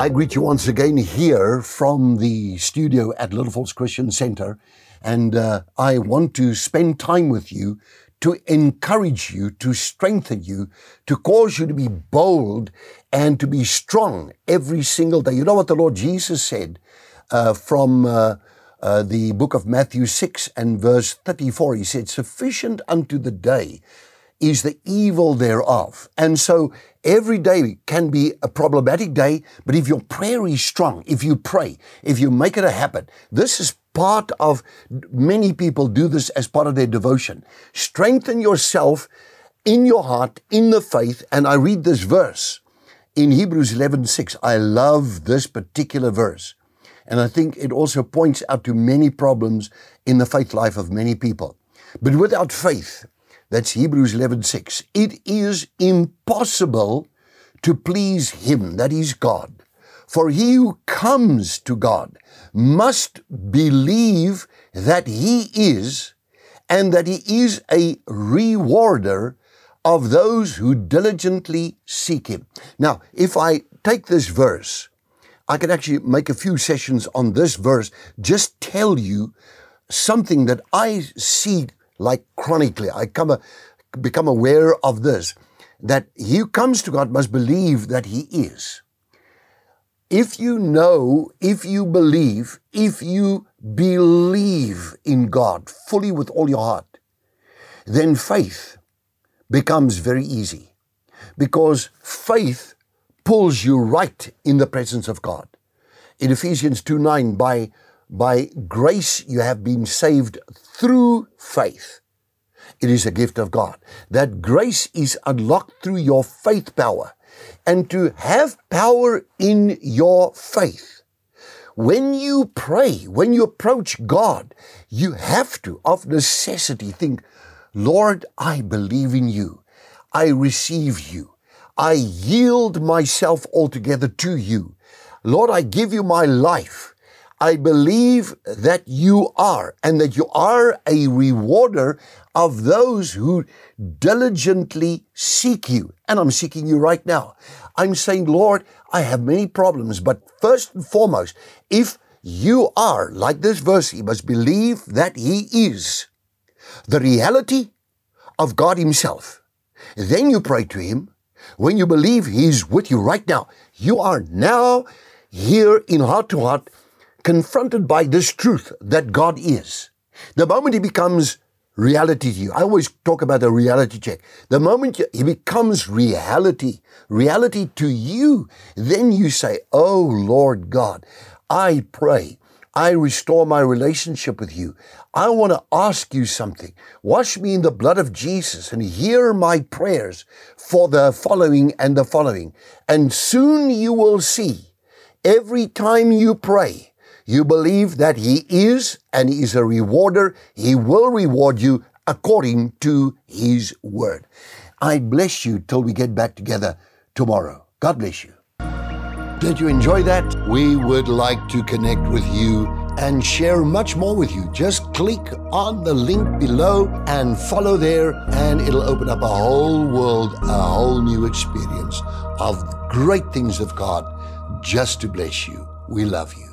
I greet you once again here from the studio at Little Falls Christian Center, and uh, I want to spend time with you to encourage you, to strengthen you, to cause you to be bold and to be strong every single day. You know what the Lord Jesus said uh, from uh, uh, the book of Matthew 6 and verse 34? He said, Sufficient unto the day is the evil thereof. And so every day can be a problematic day, but if your prayer is strong, if you pray, if you make it a habit, this is part of many people do this as part of their devotion. Strengthen yourself in your heart, in the faith. And I read this verse in Hebrews 11:6. I love this particular verse. And I think it also points out to many problems in the faith life of many people. But without faith, that's Hebrews 11:6. It is impossible to please him, that is God. For he who comes to God must believe that he is and that he is a rewarder of those who diligently seek him. Now, if I take this verse, I can actually make a few sessions on this verse, just tell you something that I see like chronically. I come a, become aware of this that he who comes to God must believe that he is. If you know, if you believe, if you believe in God fully with all your heart, then faith becomes very easy because faith pulls you right in the presence of God. In Ephesians 2 9, by by grace you have been saved through faith. It is a gift of God. That grace is unlocked through your faith power. And to have power in your faith, when you pray, when you approach God, you have to, of necessity, think, Lord, I believe in you. I receive you. I yield myself altogether to you. Lord, I give you my life. I believe that you are and that you are a rewarder of those who diligently seek you. And I'm seeking you right now. I'm saying, Lord, I have many problems, but first and foremost, if you are, like this verse, you must believe that He is the reality of God Himself. Then you pray to Him. When you believe He's with you right now, you are now here in heart to heart confronted by this truth that God is. The moment He becomes reality to you, I always talk about a reality check. The moment He becomes reality, reality to you, then you say, Oh Lord God, I pray. I restore my relationship with you. I want to ask you something. Wash me in the blood of Jesus and hear my prayers for the following and the following. And soon you will see every time you pray, you believe that He is and He is a rewarder. He will reward you according to His word. I bless you till we get back together tomorrow. God bless you. Did you enjoy that? We would like to connect with you and share much more with you. Just click on the link below and follow there, and it'll open up a whole world, a whole new experience of great things of God just to bless you. We love you.